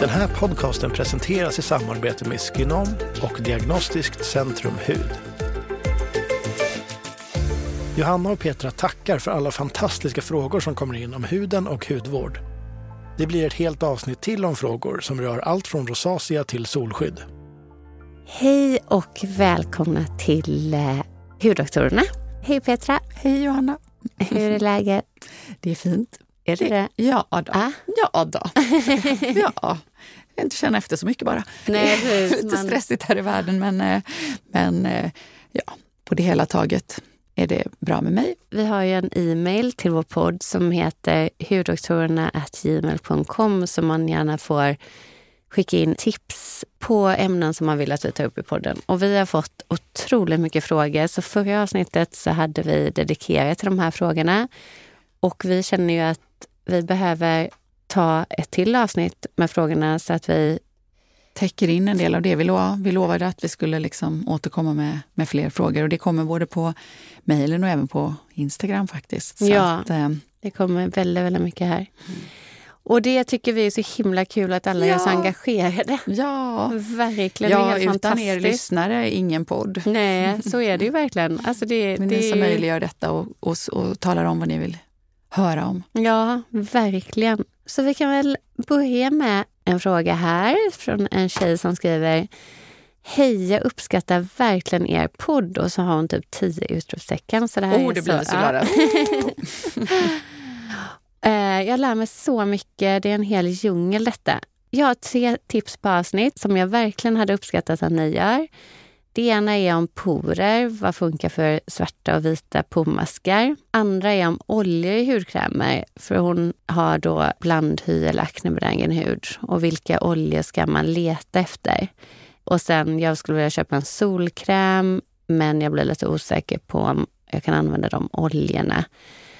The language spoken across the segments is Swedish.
Den här podcasten presenteras i samarbete med Skinom och Diagnostiskt Centrum Hud. Johanna och Petra tackar för alla fantastiska frågor som kommer in om huden och hudvård. Det blir ett helt avsnitt till om frågor som rör allt från rosacea till solskydd. Hej och välkomna till eh, Hudoktorerna. Hej Petra! Hej Johanna! Hur är läget? Det är fint. Är det det? Ja då. Ah? Ja då. ja. Jag inte känna efter så mycket bara. Nej, det är lite man- stressigt här i världen men, eh, men eh, ja, på det hela taget är det bra med mig. Vi har ju en e-mail till vår podd som heter hudoktorerna.gmail.com som man gärna får skicka in tips på ämnen som man vill att vi tar upp i podden. Och vi har fått otroligt mycket frågor. Så förra avsnittet så hade vi dedikerat till de här frågorna. Och vi känner ju att vi behöver ta ett till avsnitt med frågorna så att vi Täcker in en del av det. Vi, lo, vi lovade att vi skulle liksom återkomma med, med fler frågor och det kommer både på mejlen och även på Instagram faktiskt. Så Ja. att, eh, Det kommer väldigt, väldigt mycket här. Och det tycker vi är så himla kul att alla är så Ja. engagerade. ja, Verkligen, det är ja utan er lyssnare, ingen podd. Nej, så är det ju verkligen. Alltså det, Det är det ni är som ju- möjliggör detta och, och, och talar om vad ni vill höra om. Ja, verkligen. Så vi kan väl börja med en fråga här från en tjej som skriver Hej, jag uppskattar verkligen er podd och så har hon typ tio utropstecken. Så det här Oh, är det blir vi så glada. Eh, Jag lär mig så mycket. Det är en hel djungel detta. Jag har tre tips på avsnitt som jag verkligen hade uppskattat att ni gör. Det ena är om porer, vad funkar för svarta och vita pormaskar. Andra är om oljor i hudkrämer, för hon har då blandhy eller aknebenägen hud. Och vilka oljor ska man leta efter? Och sen, jag skulle vilja köpa en solkräm, men jag blir lite osäker på om jag kan använda de oljorna.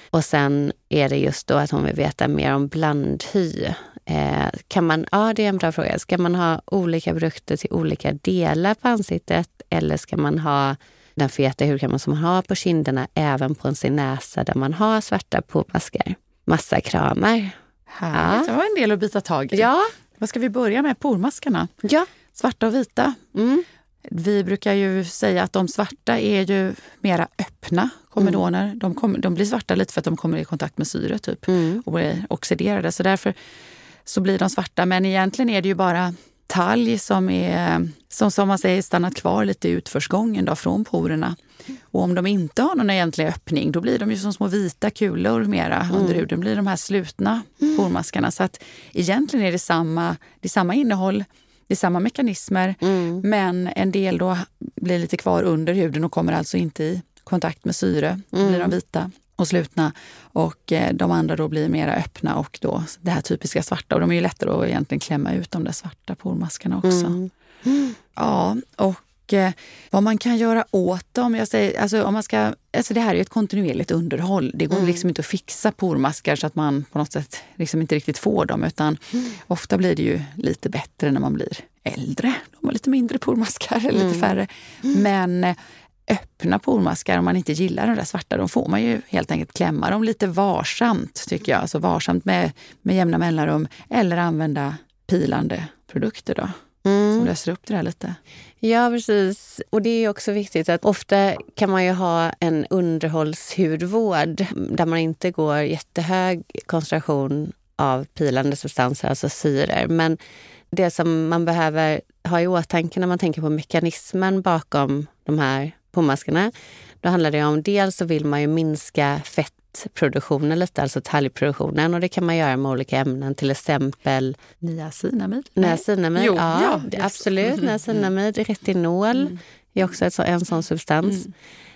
Och sen är det just då att hon vill veta mer om blandhy. Eh, kan man, ja, det är en bra fråga. Ska man ha olika produkter till olika delar på ansiktet eller ska man ha den feta hudkrämen som man har på kinderna även på sin näsa där man har svarta pormaskar? Massa kramar. Härligt. Ja. Det var en del att bita tag i. Ja, Vad ska vi börja med? Pormaskarna. ja. Svarta och vita. Mm. Vi brukar ju säga att de svarta är ju mera öppna komedoner. De, kommer- de blir svarta lite för att de kommer i kontakt med syre typ Mm. och blir oxiderade. Så därför så blir de svarta. Men egentligen är det ju bara talg som är, som, som man säger, stannat kvar lite i utförsgången då, från porerna. Och om de inte har någon egentlig öppning, då blir de ju som små vita kulor mera under huden. blir de här slutna pormaskarna. Så att egentligen är det samma, det är samma innehåll, det är samma mekanismer, Mm. men en del då blir lite kvar under huden och kommer alltså inte i kontakt med syre. Då blir de vita och slutna. Och eh, de andra då blir mera öppna och då det här typiska svarta. Och de är ju lättare att egentligen klämma ut de där svarta pormaskarna också. Mm. Ja, och eh, vad man kan göra åt dem. Jag säger, alltså, om man ska, alltså, det här är ett kontinuerligt underhåll. Det går liksom inte att fixa pormaskar så att man på något sätt liksom inte riktigt får dem. Utan ofta blir det ju lite bättre när man blir äldre. De har lite mindre pormaskar, eller lite färre. Men eh, öppna pormaskar, om man inte gillar de där svarta, då får man ju helt enkelt klämma dem lite varsamt, tycker jag. Alltså varsamt med, med jämna mellanrum. Eller använda pilande produkter då, som löser upp det där lite. Ja, precis. Och det är också viktigt att ofta kan man ju ha en underhållshudvård där man inte går jättehög koncentration av pilande substanser, alltså syror. Men det som man behöver ha i åtanke när man tänker på mekanismen bakom de här pormaskarna, då handlar det om dels så vill man ju minska fettproduktionen lite, alltså talgproduktionen och det kan man göra med olika ämnen, till exempel Niacinamid? Niacinamid, Jo, ja, ja, det- absolut. Mm, Niacinamid, retinol är också ett, en sån substans.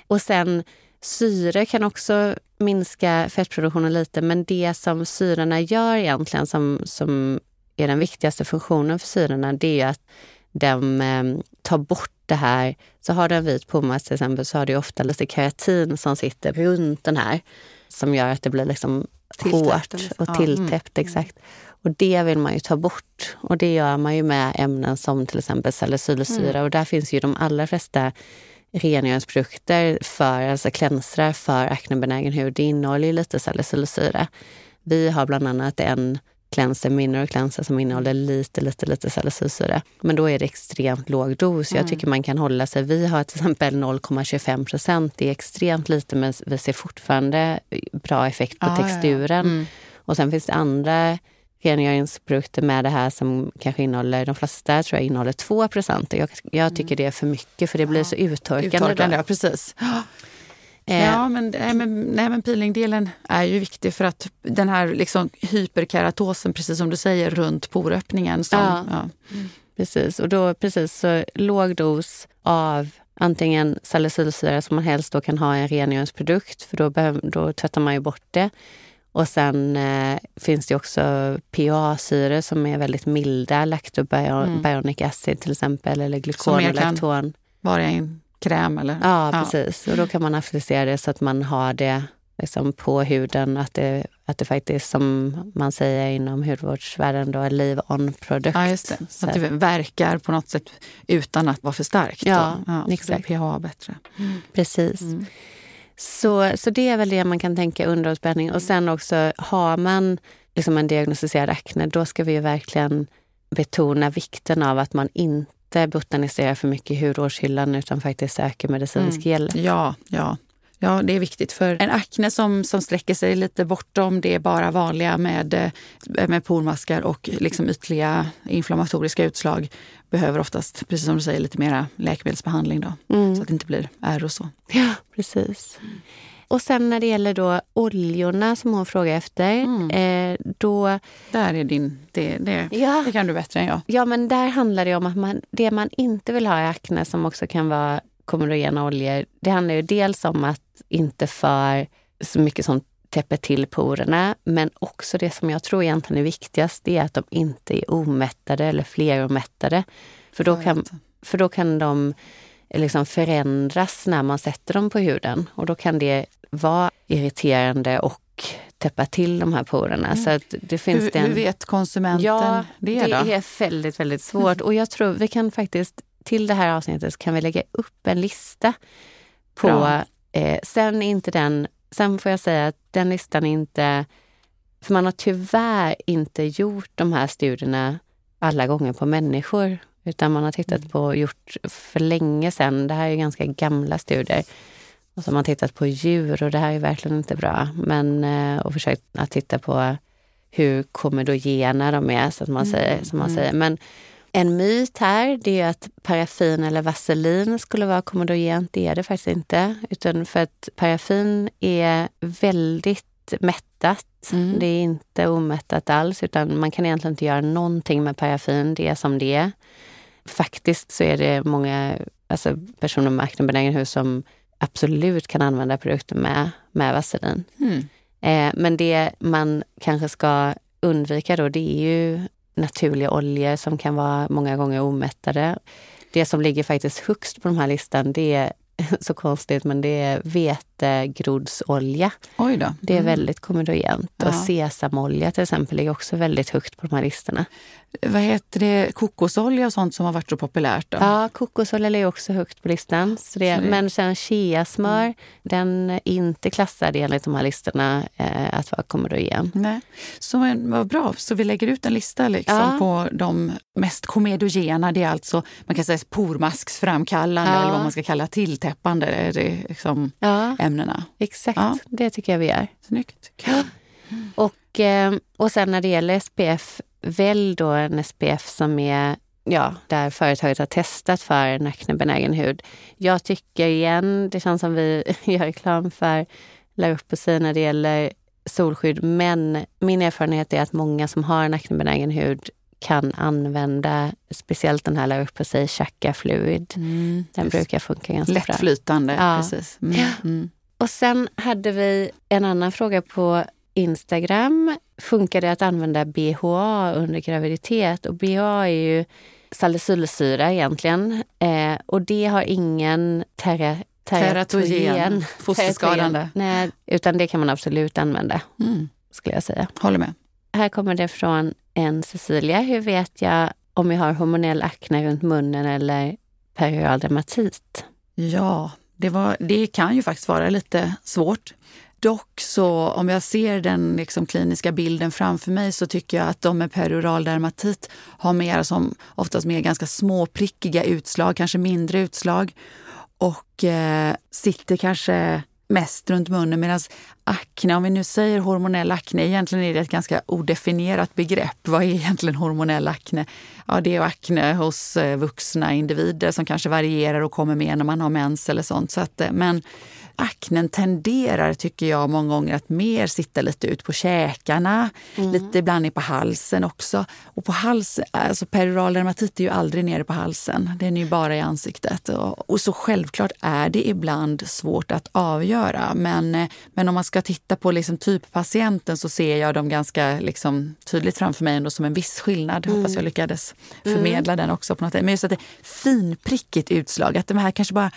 Och sen syre kan också minska fettproduktionen lite, men det som syrorna gör egentligen som, som är den viktigaste funktionen för syrorna, det är att de eh, tar bort det här. Så har du en vit pormask till exempel så har du ofta lite keratin som sitter runt den här som gör att det blir liksom hårt och tilltäppt. Mm. Exakt. Och det vill man ju ta bort. Och det gör man ju med ämnen som till exempel salicylsyra. Mm. Och där finns ju de allra flesta rengöringsprodukter för, alltså klänsrar för aknebenägen hud. Det innehåller ju lite salicylsyra. Vi har bland annat en cleanser, mineral cleanser som innehåller lite, lite, lite salicylsyra. Men då är det extremt låg dos. Mm. Jag tycker man kan hålla sig, vi har till exempel 0,25 procent. Det är extremt lite men vi ser fortfarande bra effekt på ah, texturen. Ja, ja. Mm. Och sen finns det andra rengöringsprodukter med det här som kanske innehåller, de flesta tror jag innehåller 2 procent. Jag, jag tycker mm. det är för mycket för det blir så uttorkande. uttorkande ja, precis. Eh. Ja, men, nej, men, nej, men peelingdelen är ju viktig för att den här liksom, hyperkeratosen, precis som du säger, runt poröppningen. Som, ja. ja. Mm. Precis, och då precis så låg dos av antingen salicylsyra som man helst då kan ha i en rengöringsprodukt, för då, behöv, då tvättar man ju bort det. Och sen eh, finns det också PA-syror som är väldigt milda, lactobionic mm. acid till exempel, eller glykol och lakton. Vara i en kräm eller? Ja, precis. Och då kan man applicera det så att man har det liksom på huden, att det, att det faktiskt som man säger inom hudvårdsvärlden då, leave-on-produkt. Ja, just det. Så att det verkar på något sätt utan att vara för starkt. Ja, ja exakt. pH bättre. Mm. Precis. Mm. Så, så det är väl det man kan tänka underhållsbehandling. Och sen också, har man liksom en diagnostiserad akne, då ska vi ju verkligen betona vikten av att man inte botaniserar för mycket i hudvårdshyllan utan faktiskt söker medicinsk mm. hjälp. Ja, ja. Ja, det är viktigt. För en akne som, som sträcker sig lite bortom det bara vanliga med, eh, med pormaskar och liksom ytliga inflammatoriska utslag behöver oftast, precis som du säger, lite mera läkemedelsbehandling då. Mm. Så att det inte blir ärr och så. Ja, precis. Och sen när det gäller då oljorna som hon frågar efter, mm. eh, då... Där är din... Det, det, ja. det kan du bättre än jag. Ja, men där handlar det om att man, det man inte vill ha i akne som också kan vara komedogena oljor, det handlar ju dels om att inte för så mycket som täpper till porerna, men också det som jag tror egentligen är viktigast, det är att de inte är omättade eller fleromättade. För då kan, för då kan de liksom förändras när man sätter dem på huden och då kan det vara irriterande och täppa till de här porerna. Mm. Så att det finns hur, den... hur vet konsumenten ja, det? Då? Det är väldigt, väldigt svårt. Och jag tror vi kan faktiskt, till det här avsnittet kan vi lägga upp en lista på Eh, sen inte den, sen får jag säga att den listan inte, för man har tyvärr inte gjort de här studierna alla gånger på människor, utan man har tittat mm. på, gjort för länge sedan, det här är ganska gamla studier, och så har man tittat på djur och det här är verkligen inte bra, men eh, och försökt att titta på hur komedogena de är, så att man mm. säger, som man mm. säger. Men en myt här det är att paraffin eller vaselin skulle vara komedogent. Det är det faktiskt inte. Utan för att paraffin är väldigt mättat. Mm. Det är inte omättat alls utan man kan egentligen inte göra någonting med paraffin. Det är som det är. Faktiskt så är det många alltså personer med aknebenägen hud som absolut kan använda produkter med, med vaselin. Mm. Eh, men det man kanske ska undvika då, det är ju naturliga oljor som kan vara många gånger omättade. Det som ligger faktiskt högst på den här listan, det är så konstigt, men det är vetegrodsolja. Oj då. Det är mm. väldigt komedogent. Ja. Och sesamolja till exempel ligger också väldigt högt på de här listorna vad heter det, kokosolja och sånt som har varit så populärt? Då? Ja, kokosolja är också högt på listan. Så det, så det... Men sen cheasmör, mm. den är inte klassad enligt de här listorna eh, att vara komedogen. Nej. Så vad bra, så vi lägger ut en lista liksom ja. på de mest komedogena. Det är alltså man kan säga pormasksframkallande ja. eller vad man ska kalla tilltäppande är det liksom ja. Ämnena. Exakt, det tycker jag vi gör. Snyggt. Cool. Och, eh, och sen när det gäller SPF välj då en SPF som är ja, där företaget har testat för en aknebenägen hud. Jag tycker igen, det känns som vi gör reklam för La Roche när det gäller solskydd, men min erfarenhet är att många som har en aknebenägen hud kan använda speciellt den här La Roche Chaka Fluid. Mm, den brukar funka ganska Lättflytande, bra. Lättflytande, ja. precis. Mm, mm. Och sen hade vi en annan fråga på Instagram funkar det att använda BHA under graviditet? Och BHA är ju salicylsyra egentligen eh, och det har ingen terra, teratogen, fosterskadande. Nej, utan det kan man absolut använda, mm. skulle jag säga. Håller med. Här kommer det från en Cecilia. Hur vet jag om jag har hormonell akne runt munnen eller perioral dermatit? Ja, det, var, det kan ju faktiskt vara lite svårt. Dock så om jag ser den liksom kliniska bilden framför mig så tycker jag att de med peroral dermatit har mer som oftast mer ganska små prickiga utslag, kanske mindre utslag och eh, sitter kanske mest runt munnen medan akne, om vi nu säger hormonell akne, egentligen är det ett ganska odefinierat begrepp. Vad är egentligen hormonell akne? Ja, det är akne hos eh, vuxna individer som kanske varierar och kommer med när man har mens eller sånt. Så att, eh, men aknen tenderar, tycker jag, många gånger att mer sitta lite ut på käkarna, mm. lite ibland på halsen också. Och på halsen, alltså perioral dermatit är ju aldrig nere på halsen, den är ju bara i ansiktet. Och, och, så självklart är det ibland svårt att avgöra. Men, men om man ska titta på liksom typpatienten så ser jag dem ganska liksom tydligt framför mig ändå som en viss skillnad. Mm. Hoppas jag lyckades förmedla mm. den också på något sätt. Men just att det är finprickigt utslag, att de här kanske bara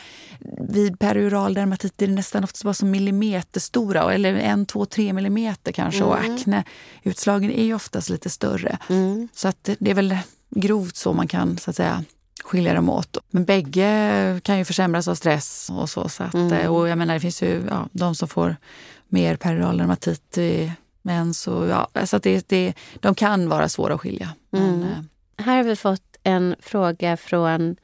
vid perioral dermatit är nästan oftast bara som millimeterstora, eller en, två, tre millimeter kanske. Mm. Och akneutslagen är ju oftast lite större. Mm. Så att det är väl grovt så man kan så att säga skilja dem åt. Men bägge kan ju försämras av stress och så. så att, mm. Och jag menar, det finns ju ja, de som får mer periral dermatit mens. Och, ja, så att det, det, de kan vara svåra att skilja. Men, mm. eh. Här har vi fått en fråga från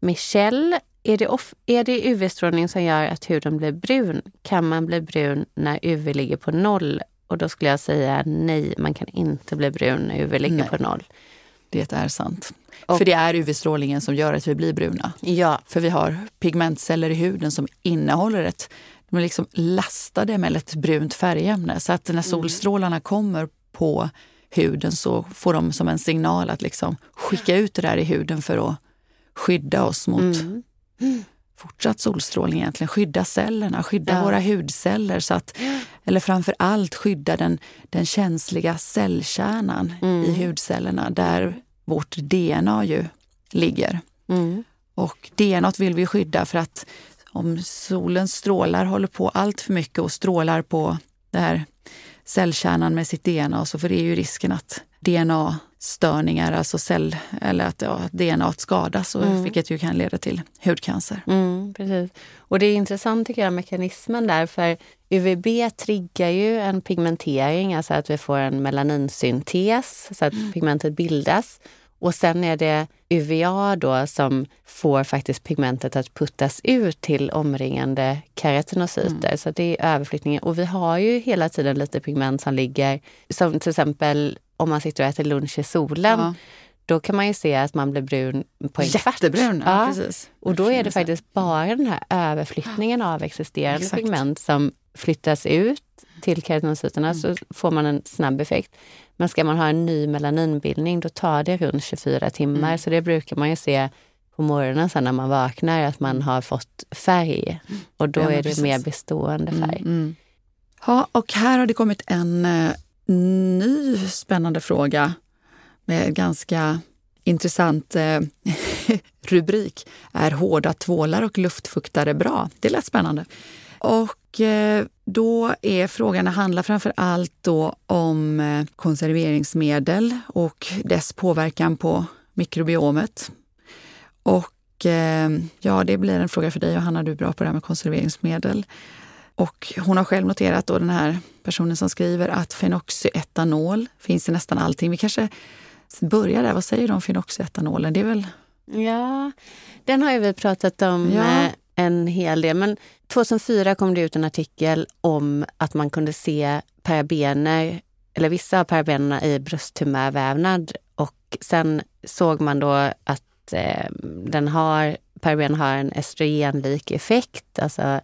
Michelle är det, off, är det UV-strålning som gör att huden blir brun? Kan man bli brun när UV ligger på noll? Och då skulle jag säga nej, man kan inte bli brun när UV ligger nej. på noll. Det är sant. Och, För det är UV-strålningen som gör att vi blir bruna. Ja. För vi har pigmentceller i huden som innehåller ett, de är liksom lastade med ett brunt färgämne. Så att när mm. solstrålarna kommer på huden så får de som en signal att liksom skicka ut det där i huden för att skydda oss mot mm fortsatt solstrålning egentligen. Skydda cellerna, skydda ja. våra hudceller. Så att, eller framför allt skydda den, den känsliga cellkärnan mm. i hudcellerna där vårt DNA ju ligger. Mm. Och DNA vill vi skydda för att om solens strålar håller på allt för mycket och strålar på det här cellkärnan med sitt DNA så för det är ju risken att DNA störningar, alltså cell, eller att ja, DNA skadas, och, mm. vilket ju kan leda till hudcancer. Mm, precis. Och det är intressant tycker jag, mekanismen där, för UVB triggar ju en pigmentering, alltså att vi får en melaninsyntes, så att mm. pigmentet bildas. Och sen är det UVA då som får faktiskt pigmentet att puttas ut till omringande keratinocyter. Mm. Så det är överflyttningen. Och vi har ju hela tiden lite pigment som ligger, som till exempel om man sitter och äter lunch i solen. Ja. Då kan man ju se att man blir brun på en Jättebrun, ja, precis. Och då är det faktiskt bara den här överflyttningen av existerande Exakt. pigment som flyttas ut till keratinocyterna mm. så får man en snabb effekt. Men ska man ha en ny melaninbildning då tar det runt 24 timmar. Mm. Så det brukar man ju se på morgonen sen när man vaknar att man har fått färg. Och då ja, är det precis. mer bestående färg. Mm, mm. Ja, och här har det kommit en eh, ny spännande fråga med ganska intressant eh, rubrik. Är hårda tvålar och luftfuktare bra? Det lät spännande. Och eh, då är frågan, det handlar framför allt då om eh, konserveringsmedel och dess påverkan på mikrobiomet. Och eh, ja, det blir en fråga för dig och Hanna, du är bra på det här med konserveringsmedel. Och hon har själv noterat, då, den här personen som skriver, att fenoxyetanol finns i nästan allting. Vi kanske börjar där. Vad säger du om fenoxyetanolen? Det är väl... Ja, den har ju vi pratat om ja. Eh, en hel del. Men 2004 kom det ut en artikel om att man kunde se parabener, eller vissa av parabenerna i brösttumörvävnad. Och sen såg man då att eh, den har, paraben har en estrogenlik effekt. Alltså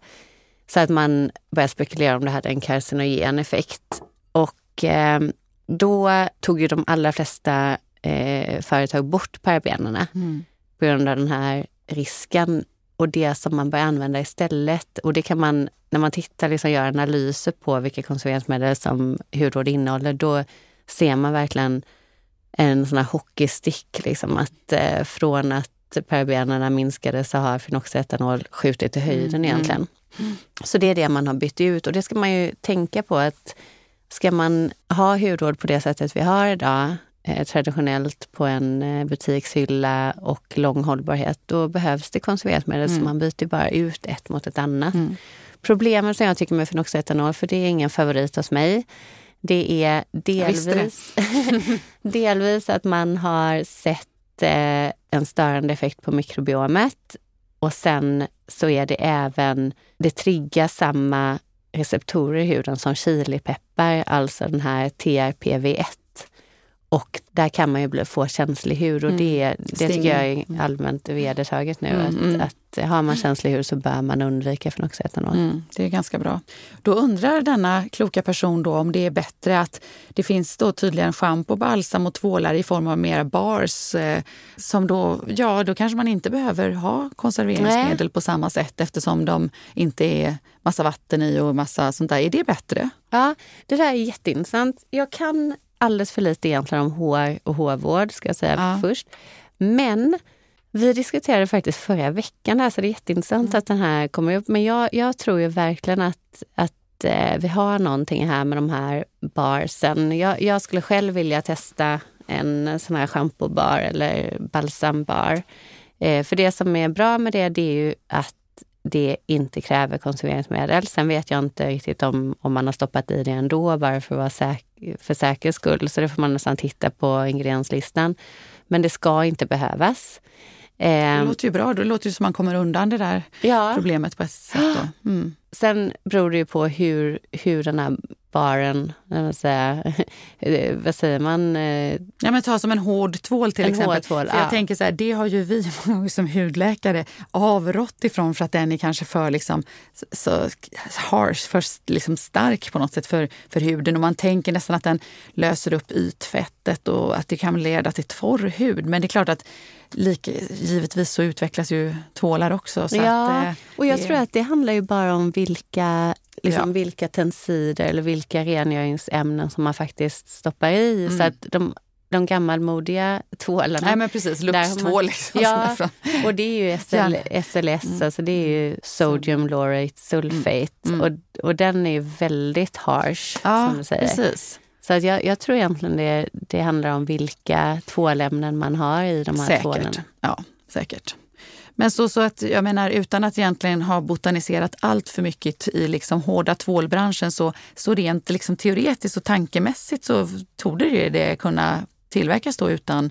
så att man började spekulera om det hade en carcinogen effekt. Och eh, då tog ju de allra flesta eh, företag bort parabenerna mm. på grund av den här risken och det som man bör använda istället. Och det kan man, när man tittar, liksom gör analyser på vilka konserveringsmedel som hudvård innehåller, då ser man verkligen en sån här hockeystick. Liksom, att eh, från att parabenerna minskade så har fenoxetanol skjutit i höjden mm. egentligen. Så det är det man har bytt ut och det ska man ju tänka på att ska man ha hudvård på det sättet vi har idag, eh, traditionellt på en eh, butikshylla och lång hållbarhet, då behövs det konserveringsmedel mm. så man byter bara ut ett mot ett annat. Mm. Problemet som jag tycker med fenoxetanol, för det är ingen favorit hos mig, det är delvis, delvis att man har sett eh, en störande effekt på mikrobiomet och sen så är det även, det triggar samma receptorer i huden som chilipeppar, alltså den här TRPV1. Och där kan man ju få känslig hud och det, mm. det tycker jag är allmänt vedertaget nu. Mm, att, mm. att har man känslig hud så bör man undvika fenoxetanol. Mm, det är ganska bra. Då undrar denna kloka person då om det är bättre att det finns då tydligen schampo, balsam och tvålar i form av mera bars eh, som då, ja då kanske man inte behöver ha konserveringsmedel Nej. på samma sätt eftersom de inte är massa vatten i och massa sånt där. Är det bättre? Ja, det där är jätteintressant. Jag kan alldeles för lite egentligen om hår och hårvård, ska jag säga ja. först. Men vi diskuterade faktiskt förra veckan, här, så det är jätteintressant mm. att den här kommer upp. Men jag, jag tror ju verkligen att, att eh, vi har någonting här med de här barsen. Jag, jag skulle själv vilja testa en sån här schampobar eller balsambar. Eh, för det som är bra med det, det är ju att det inte kräver konserveringsmedel. Sen vet jag inte riktigt om, om man har stoppat i det ändå bara för att vara säker, för säkerhets skull. Så det får man nästan titta på ingredienslistan. Men det ska inte behövas. Det ehm, låter ju bra. Det låter ju som man kommer undan det där ja. problemet på ett sätt. Mm. Sen beror det ju på hur, hur den här baren, säga, vad säger man? Eh, ja, men ta som en hård tvål till en exempel. tvål, jag tänker så här, det har ju vi som hudläkare avrått ifrån för att den är kanske för liksom, så harsh, för liksom stark på något sätt för, för huden. Och man tänker nästan att den löser upp ytfettet och att det kan leda till torr hud. Men det är klart att lik, givetvis så utvecklas ju tvålar också. Så ja, att, eh, och jag det... tror att det handlar ju bara om vilka, liksom, ja. vilka tensider eller vilka rengöringsämnen som man faktiskt stoppar i. Mm. Så att de, de gammalmodiga tvålarna. Nej men precis, Lux-tvål. Liksom, ja, och det är ju SL, SLS, mm. alltså det är ju sodium laurate sulfate. Mm. Och, och den är ju väldigt harsh, ja, som du säger. Precis. Så att jag, jag tror egentligen det, det handlar om vilka tvålämnen man har i de här säkert. tvålarna. Ja, säkert. Men så, så att jag menar utan att egentligen ha botaniserat allt för mycket i liksom hårda tvålbranschen så, så rent liksom teoretiskt och tankemässigt så torde det, det kunna tillverkas då utan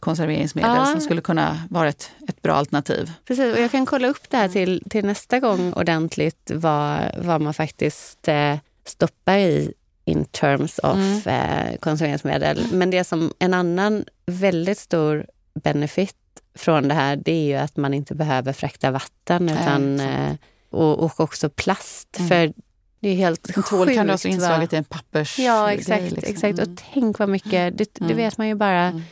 konserveringsmedel ja. som skulle kunna vara ett, ett bra alternativ. Precis, och jag kan kolla upp det här till, till nästa gång ordentligt vad, vad man faktiskt eh, stoppar i in terms of mm. eh, konserveringsmedel. Men det som en annan väldigt stor benefit från det här, det är ju att man inte behöver frakta vatten utan, eh, och, och också plast. Mm. För det är helt en tvål kan du alltså inslaget i en pappers... Ja, exakt. Liksom. exakt. Och mm. tänk vad mycket, det, det mm. vet man ju bara mm.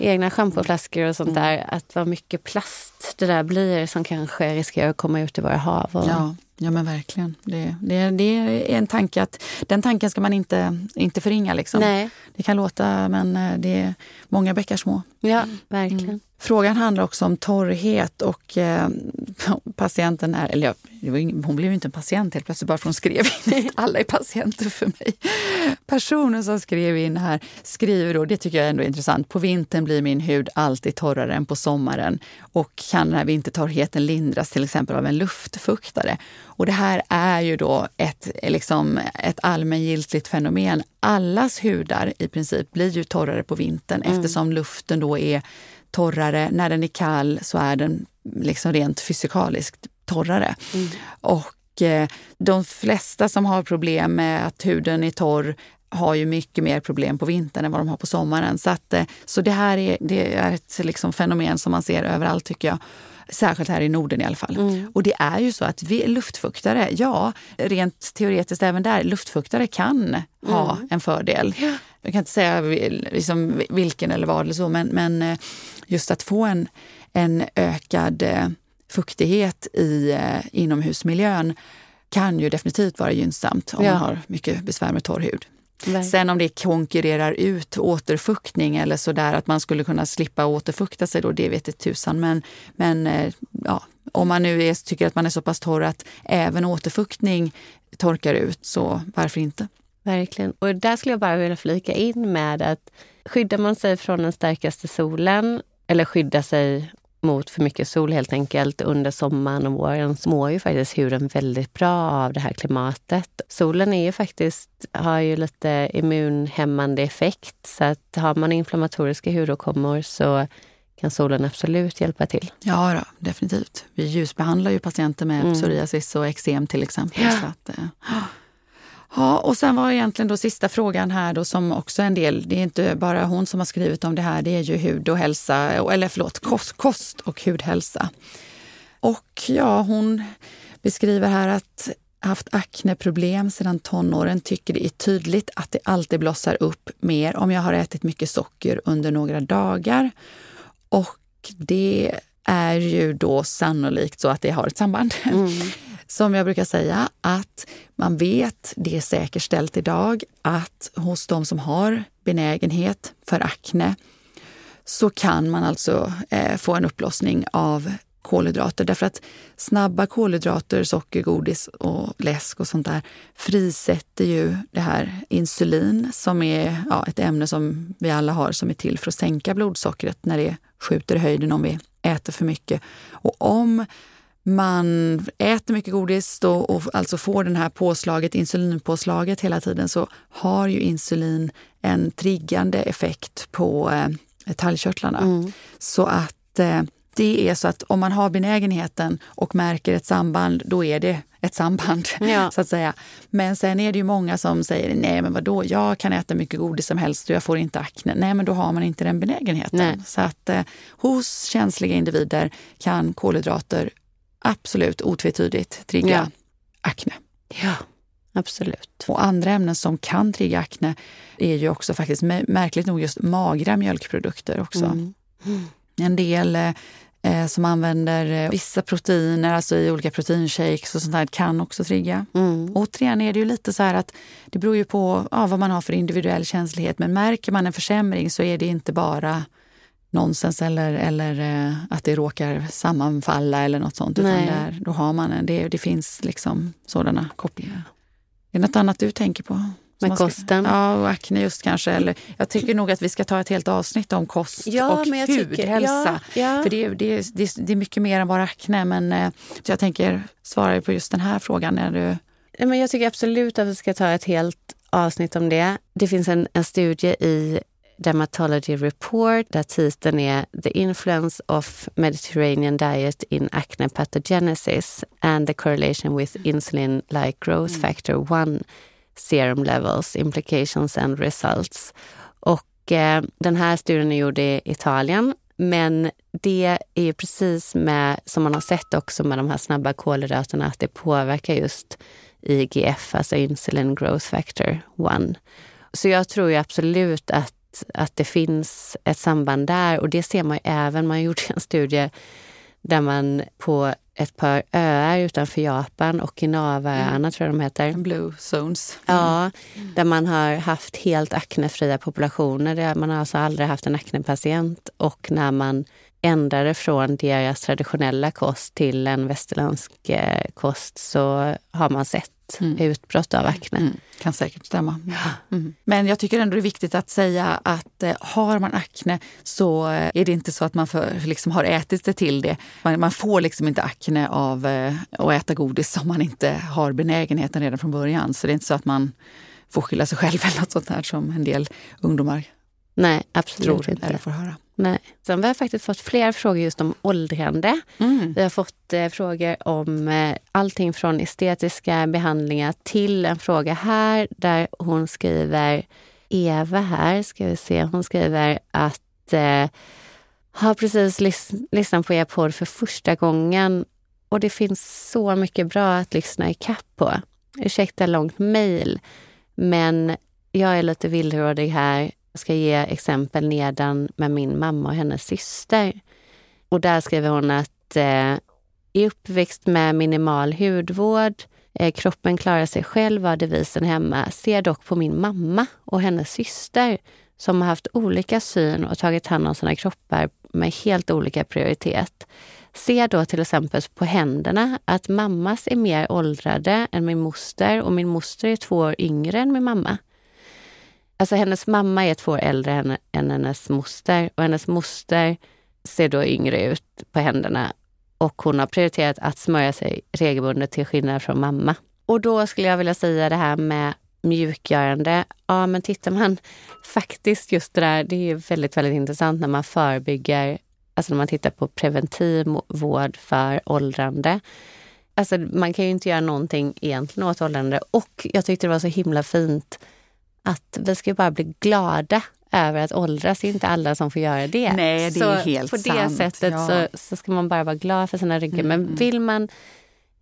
egna schampoflaskor och sånt där, att vad mycket plast det där blir som kanske riskerar att komma ut i våra hav. Och, ja. Ja men verkligen. Det, det, det, är en tanke att den tanken ska man inte, inte förringa. Liksom. Nej. Det kan låta men eh, det är många bäckar små. Ja, verkligen. Mm. Frågan handlar också om torrhet och eh, patienten är, eller hon blev ju inte en patient helt plötsligt bara för hon skrev in alla är patienter för mig. Personen som skrev in här skriver då, det tycker jag ändå är intressant, på vintern blir min hud alltid torrare än på sommaren och kan den här vintertorrheten lindras till exempel av en luftfuktare. Och det här är ju då ett, liksom, ett allmängiltigt fenomen. Allas hudar i princip blir ju torrare på vintern mm. eftersom luften då är torrare. När den är kall så är den liksom rent fysikaliskt torrare. Mm. Och eh, de flesta som har problem med att huden är torr har ju mycket mer problem på vintern än vad de har på sommaren. Så, att, eh, så det här är, det är ett liksom fenomen som man ser överallt tycker jag. Särskilt här i Norden i alla fall. Mm. Och det är ju så att vi, luftfuktare, ja, rent teoretiskt även där, luftfuktare kan ha mm. en fördel. Ja. Jag kan inte säga liksom vilken eller vad eller så, men, men eh, just att få en, en ökad eh, fuktighet i eh, inomhusmiljön kan ju definitivt vara gynnsamt om Ja. man har mycket besvär med torr hud. Verkligen. Sen om det konkurrerar ut återfuktning eller sådär att man skulle kunna slippa återfukta sig då, det vet inte tusan. Men, men ja, om man nu är, tycker att man är så pass torr att även återfuktning torkar ut, så varför inte? Verkligen. Och där skulle jag bara vilja flika in med att skyddar man sig från den starkaste solen eller skyddar sig mot för mycket sol helt enkelt under sommaren och våren så mår ju faktiskt huden väldigt bra av det här klimatet. Solen är ju faktiskt, har ju lite immunhämmande effekt så att har man inflammatoriska hudåkommor så kan solen absolut hjälpa till. Ja, då, definitivt. Vi ljusbehandlar ju patienter med Mm. psoriasis och eksem till exempel. Ja. Så att, eh, ja, och sen var egentligen då sista frågan här då som också en del, det är inte bara hon som har skrivit om det här, det är ju hud och hälsa, eller förlåt, kost, kost och hudhälsa. Och ja, hon beskriver här att haft akneproblem sedan tonåren, tycker det är tydligt att det alltid blossar upp mer om jag har ätit mycket socker under några dagar. Och det är ju då sannolikt så att det har ett samband. Mm. Som jag brukar säga, att man vet, det är säkerställt idag, att hos de som har benägenhet för akne så kan man alltså eh, få en upplossning av kolhydrater. Därför att snabba kolhydrater, socker, godis och läsk och sånt där frisätter ju det här insulin som är ja, ett ämne som vi alla har som är till för att sänka blodsockret när det skjuter i höjden om vi äter för mycket. Och om man äter mycket godis då, och alltså får den här påslaget, insulinpåslaget hela tiden så har ju insulin en triggande effekt på eh, talgkörtlarna. Så att eh, det är så att om man har benägenheten och märker ett samband, då är det ett samband. Ja. så att säga. Men sen är det ju många som säger, nej men vadå, jag kan äta mycket godis som helst och jag får inte akne. Nej, men då har man inte den benägenheten. Nej. Så att eh, hos känsliga individer kan kolhydrater absolut otvetydigt trigga Ja. akne. Ja, absolut. Och andra ämnen som kan trigga akne är ju också faktiskt mä- märkligt nog just magra mjölkprodukter också. Mm. En del eh, eh, som använder eh, vissa proteiner, alltså i olika proteinshakes och sånt där, kan också trigga. Mm. Återigen är det ju lite så här att det beror ju på ja, vad man har för individuell känslighet. Men märker man en försämring så är det inte bara nonsens eller, eller eh, att det råkar sammanfalla eller något sånt. Utan där, då har man en, det, det finns liksom sådana kopplingar. Är det något annat du tänker på? Med ska- kosten? Ja, och akne just kanske. Eller, jag tycker nog att vi ska ta ett helt avsnitt om kost och jag tycker- hudhälsa. Ja, ja. För det, är- det, det, det är mycket mer än bara akne. Men eh, jag tänker svara på just den här frågan. När du, Ja, men jag tycker absolut att vi ska ta ett helt avsnitt om det. Det finns en, en studie i Dermatology Report där titeln är The Influence of Mediterranean Diet in Acne Pathogenesis and the Correlation with Insulin-like Growth Factor 1 Serum Levels, Implications and Results. Och eh, den här studien är gjord i Italien men det är ju precis med, som man har sett också med de här snabba kolhydraterna, att det påverkar just IGF, alltså Insulin Growth Factor 1. Så jag tror ju absolut att, att det finns ett samband där och det ser man ju även, man gjorde en studie där man på ett par öar utanför Japan, Okinawaöarna tror jag de heter, blue zones. Ja, där man har haft helt aknefria populationer. Man har alltså aldrig haft en aknepatient. Och när man ändrade från deras traditionella kost till en västerländsk eh, kost så har man sett utbrott av akne. Mm, kan säkert stämma. Mm. Men jag tycker ändå det är viktigt att säga att eh, har man akne så eh, är det inte så att man för, liksom har ätit sig till det. Man, man får liksom inte akne av eh, att äta godis om man inte har benägenheten redan från början. Så det är inte så att man får skylla sig själv eller något sånt här som en del ungdomar Nej, absolut tror inte. eller får höra. Nej. Sen vi har faktiskt fått fler frågor just om åldrande. Mm. Vi har fått eh, frågor om eh, allting från estetiska behandlingar till en fråga här där hon skriver, Eva här, ska vi se, hon skriver att eh, har precis lys- lyssnat på er podd för första gången och det finns så mycket bra att lyssna i kapp på. Ursäkta långt mejl, men jag är lite villrådig här. Jag ska ge exempel nedan med min mamma och hennes syster. Och där skriver hon att eh, uppväxt med minimal hudvård. Eh, kroppen klarar sig själv var devisen hemma. Ser dock på min mamma och hennes syster som har haft olika syn och tagit hand om sina kroppar med helt olika prioritet. Ser då till exempel på händerna att mammas är mer åldrade än min moster och min moster är två år yngre än min mamma. Alltså hennes mamma är två år äldre än, än hennes moster och hennes moster ser då yngre ut på händerna och hon har prioriterat att smörja sig regelbundet till skillnad från mamma. Och då skulle jag vilja säga det här med mjukgörande. Ja, men tittar man faktiskt just det där, det är väldigt, väldigt intressant när man förebygger, alltså när man tittar på preventiv vård för åldrande. Alltså man kan ju inte göra någonting egentligen åt åldrande och jag tyckte det var så himla fint att vi ska bara bli glada över att åldras. Det är inte alla som får göra det. Nej, det så är helt på det sant. sättet ja. så, så ska man bara vara glad för sina rynkor. Men Mm. vill man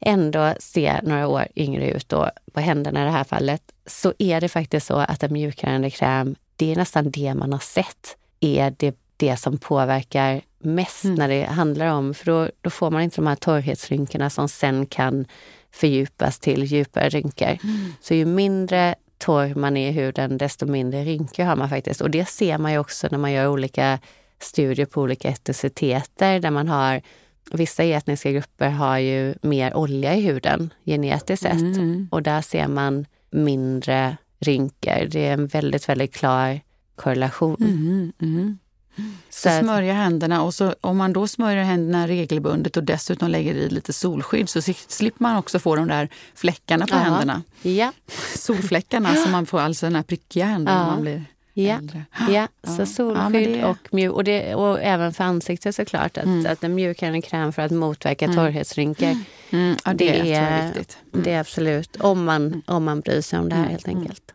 ändå se några år yngre ut då, på händerna i det här fallet, så är det faktiskt så att en mjukgörande kräm, det är nästan det man har sett är det, det som påverkar mest Mm. när det handlar om, för då, då får man inte de här torrhetsrynkorna som sen kan fördjupas till djupare rynkor. Mm. Så ju mindre torr man är i huden, desto mindre rynkor har man faktiskt. Och det ser man ju också när man gör olika studier på olika etniciteter där man har Vissa etniska grupper har ju mer olja i huden genetiskt sett Mm. och där ser man mindre rynkor. Det är en väldigt, väldigt klar korrelation. Mm, mm. Så Så att- smörja händerna och så, om man då smörjer händerna regelbundet och dessutom lägger i lite solskydd så slipper man också få de där fläckarna på Ja. händerna. Ja, Solfläckarna som man får alltså den här prickiga händer när Ja. man blir ja. äldre. Ja, Ja. så Ja, solskydd det- och mjuk och, det, och även för ansiktet såklart. Att, Mm. att en mjukgörande kräm för att motverka Mm. torrhetsrynkor. Mm, ja, det, Det är viktigt. Mm. Det är absolut, om man, om man bryr sig om det här Mm, helt mm, enkelt.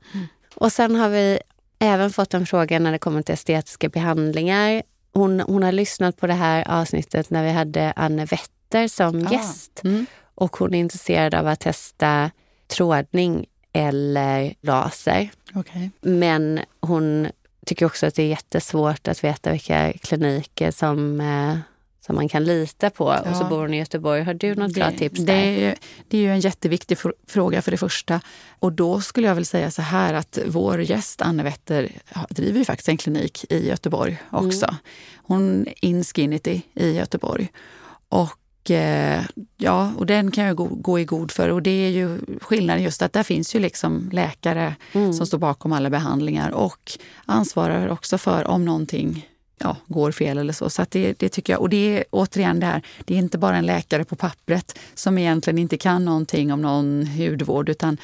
Och sen har vi även fått en fråga när det kommer till estetiska behandlingar. Hon, hon har lyssnat på det här avsnittet när vi hade Anne Wetter som Ah. gäst. Mm. Och hon är intresserad av att testa trådning eller laser. Okej. Men hon tycker också att det är jättesvårt att veta vilka kliniker som, eh, som man kan lita på. Och så Ja. bor hon i Göteborg. Har du något bra tips det, där? är ju, det är ju en jätteviktig fr- fråga för det första. Och då skulle jag väl säga så här att vår gäst Anne Wetter driver ju faktiskt en klinik i Göteborg också. Mm. Hon in Skinity i Göteborg. Och eh, ja, och den kan jag gå, gå i god för. Och det är ju skillnaden just att där finns ju liksom läkare Mm. som står bakom alla behandlingar och ansvarar också för om någonting ja, går fel eller så. Så att det, det tycker jag. Och det är återigen det här, det är inte bara en läkare på pappret som egentligen inte kan någonting om någon hudvård utan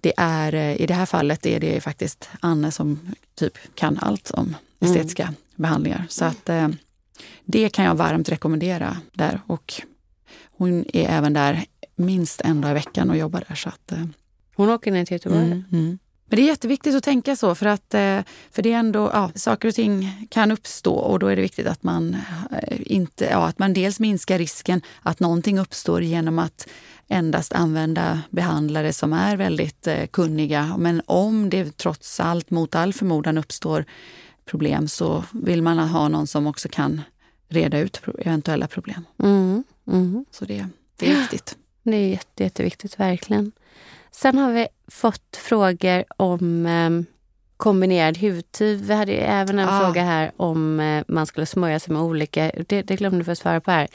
det är, eh, i det här fallet är det faktiskt Anne som typ kan allt om estetiska behandlingar. Så att eh, det kan jag varmt rekommendera där. Och hon är även där minst en dag i veckan och jobbar där. Så att, eh, Hon åker ner till Göteborg. Mm, mm. Men det är jätteviktigt att tänka så för att eh, för det är ändå, ja, saker och ting kan uppstå och då är det viktigt att man eh, inte, ja, att man dels minskar risken att någonting uppstår genom att endast använda behandlare som är väldigt eh, kunniga. Men om det trots allt mot all förmodan uppstår problem så vill man ha någon som också kan reda ut eventuella problem. Mm. Mm. Så det, det är viktigt. Det är jätte, jätteviktigt, verkligen. Sen har vi fått frågor om eh, kombinerad hudtyp. Vi hade ju även en Ah. fråga här om eh, man skulle smörja sig med olika, det, det glömde vi att svara på här,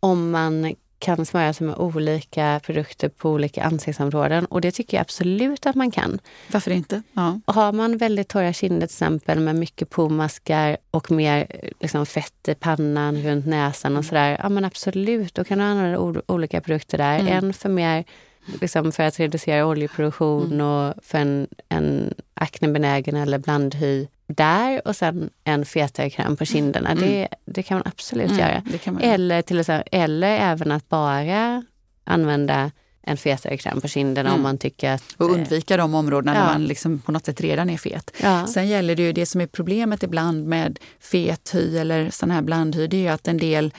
om man kan smörja sig med olika produkter på olika ansiktsområden. Och det tycker jag absolut att man kan. Varför inte? Ja. Har man väldigt torra kinder till exempel med mycket pormaskar och mer eh, liksom, fett i pannan, runt näsan och sådär. Ja men absolut, då kan du använda olika produkter där. Mm. En för mer liksom, för att reducera oljeproduktion Mm. och för en, en aknebenägen eller blandhy där och sen en fetare kräm på kinderna. Mm. Det, det kan man absolut Mm, göra. Man Eller, till exempel, eller även att bara använda en fetare kräm på kinderna Mm. om man tycker att... Och undvika de områdena Ja. där man liksom på något sätt redan är fet. Ja. Sen gäller det ju det som är problemet ibland med fet hy eller sån här blandhy, det är ju att en del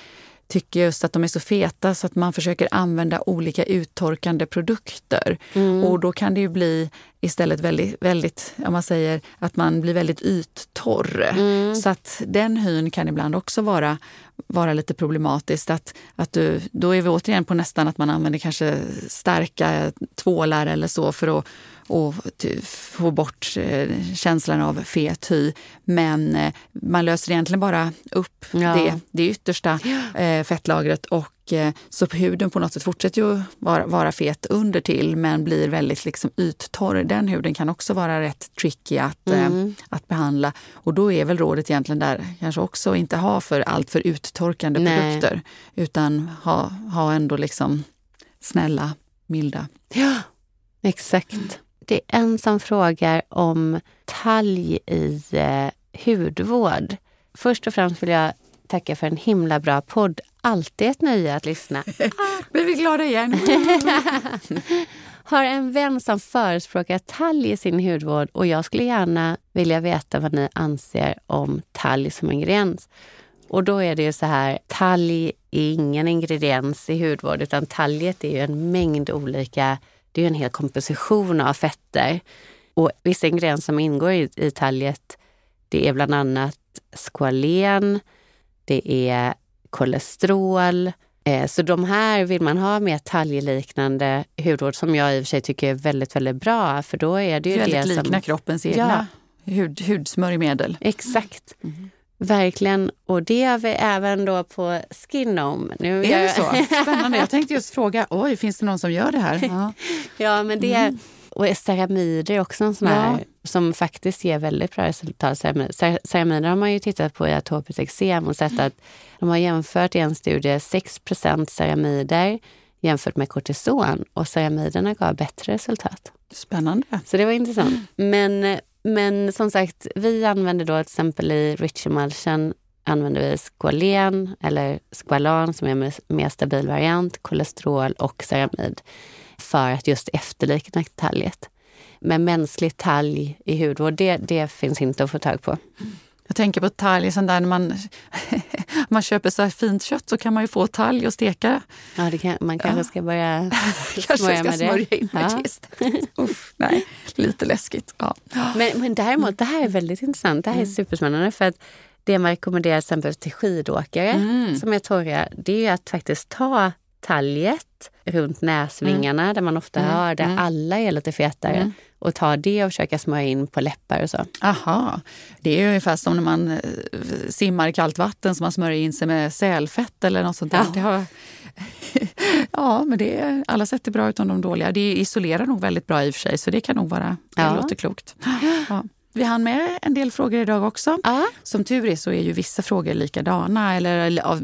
tycker just att de är så feta så att man försöker använda olika uttorkande produkter. Mm. Och då kan det ju bli istället väldigt, väldigt, om man säger att man blir väldigt yttorr. Mm. Så att den hyn kan ibland också vara, vara lite problematiskt. Att, att du, då är vi återigen på nästan att man använder kanske starka tvålar eller så för att och få bort eh, känslan av fet hy. Men eh, man löser egentligen bara upp Ja. det, det yttersta eh, fettlagret och så huden på något sätt fortsätter ju vara, vara fet under till men blir väldigt liksom yttorr. Den huden kan också vara rätt tricky att, Mm. att behandla. Och då är väl rådet egentligen där kanske också inte ha för allt för uttorkande Nej. produkter utan ha, ha ändå liksom snälla, milda. Ja, exakt. Det är en som frågar om talg i eh, hudvård. Först och främst vill jag tacka för en himla bra podd. Alltid ett nöje att lyssna. Blir vi glada igen? Har en vän som förespråkar talg i sin hudvård och jag skulle gärna vilja veta vad ni anser om talg som ingrediens. Och då är det ju så här, talg är ingen ingrediens i hudvård utan talget är ju en mängd olika, det är ju en hel komposition av fetter. Och vissa ingredienser som ingår i, i talget, det är bland annat squalen, det är kolesterol. Eh, Så de här vill man ha mer talgliknande hudvård som jag i och för sig tycker är väldigt, väldigt bra. För då är det ju väldigt det likna som... kroppens egna hud, hudsmörjmedel. Exakt. Verkligen. Och det har vi även då på Skinome. Nu Är gör- det så? Spännande. Jag tänkte just fråga, oj, finns det någon som gör det här? Ja. ja, men det... Och ceramider är också en sån här Ja. Som faktiskt ger väldigt bra resultat. Ceramid- cer- Ceramider har man ju tittat på i atopiskt eksem och sett att de har jämfört i en studie 6% ceramider jämfört med kortison och ceramiderna gav bättre resultat. Spännande. Så det var intressant. Men, men som sagt, vi använder då till exempel i Rich Emulsion använder vi squalen eller squalan som är en mer- mer stabil variant, kolesterol och ceramid för att just efterlikna talget. Men mänskligt talg i hudvård, det, det finns inte att få tag på. Jag tänker på talg, sån där när man, man köper så här fint kött så kan man ju få talg och steka. Ja, det kan, man kanske ska börja Kanske smörja ska med det. smörja in med Ja. det istället. Uff, nej, lite läskigt. Ja. Men, men däremot, det här är väldigt intressant. Det här är superspännande. För att det man rekommenderar exempel till skidåkare som är torra, det är att faktiskt ta talget runt näsvingarna där man ofta hör där alla är lite fetare och ta det och försöka smörja in på läppar och så. Aha, det är ju ungefär som när man eh, simmar i kallt vatten som man smörjer in sig med sälfett eller något sånt. Ja. Har... ja, men det är, alla sätt är bra utom de dåliga. Det isolerar nog väldigt bra i och för sig, så det kan nog vara, det Ja. låter klokt. Ja. Vi hann med en del frågor idag också. Ja. Som tur är så är ju vissa frågor likadana, eller,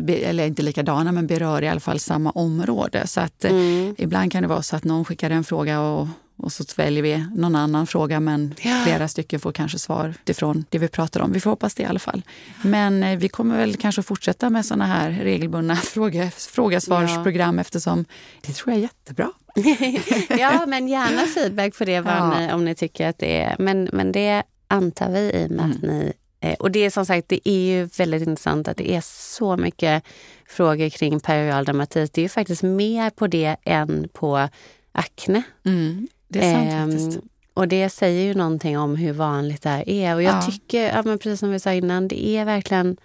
eller inte likadana men berör i alla fall samma område. Så att eh, Mm. ibland kan det vara så att någon skickar en fråga och, och så väljer vi någon annan fråga men Ja. flera stycken får kanske svar utifrån det vi pratar om. Vi får hoppas det i alla fall. Men eh, vi kommer väl kanske fortsätta med såna här regelbundna fråga, frågasvarsprogram eftersom det tror jag är jättebra. ja, men gärna feedback på det Ja. ni, om ni tycker att det är. Men, men det antar vi i och med att ni... eh, Och det är som sagt, det är ju väldigt intressant att det är så mycket frågor kring perioral dermatit. Det är ju faktiskt mer på det än på akne. Mm, det är sant Ehm, faktiskt. Och det säger ju någonting om hur vanligt det här är. Och jag Ja. tycker, ja, men precis som vi sa innan, det är verkligen...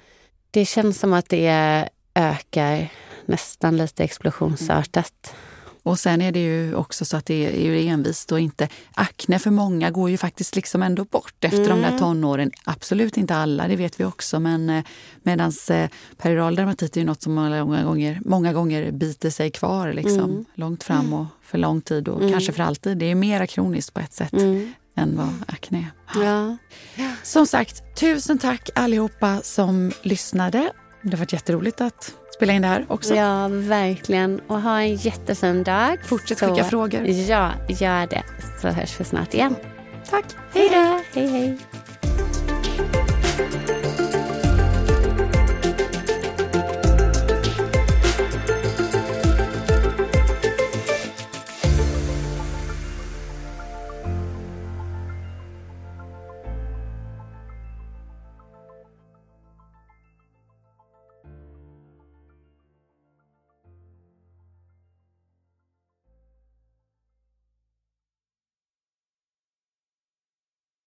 Det känns som att det ökar nästan lite explosionsartat. Och sen är det ju också så att det är ju envist och inte... Akne för många går ju faktiskt liksom ändå bort efter de Mm. där tonåren. Absolut inte alla, det vet vi också. Men eh, medans eh, perioral dermatit är ju något som många gånger, många gånger biter sig kvar liksom, Mm. långt fram och för lång tid och Mm. kanske för alltid. Det är mera kroniskt på ett sätt Mm. än vad akne är. Ja. Som sagt, tusen tack allihopa som lyssnade. Det har varit jätteroligt att spela in det här också. Ja, verkligen. Och ha en jättefin dag. Fortsätt Så- skicka frågor. Ja, gör det. Så hörs vi snart igen. Tack! Hej då! Hej, hej.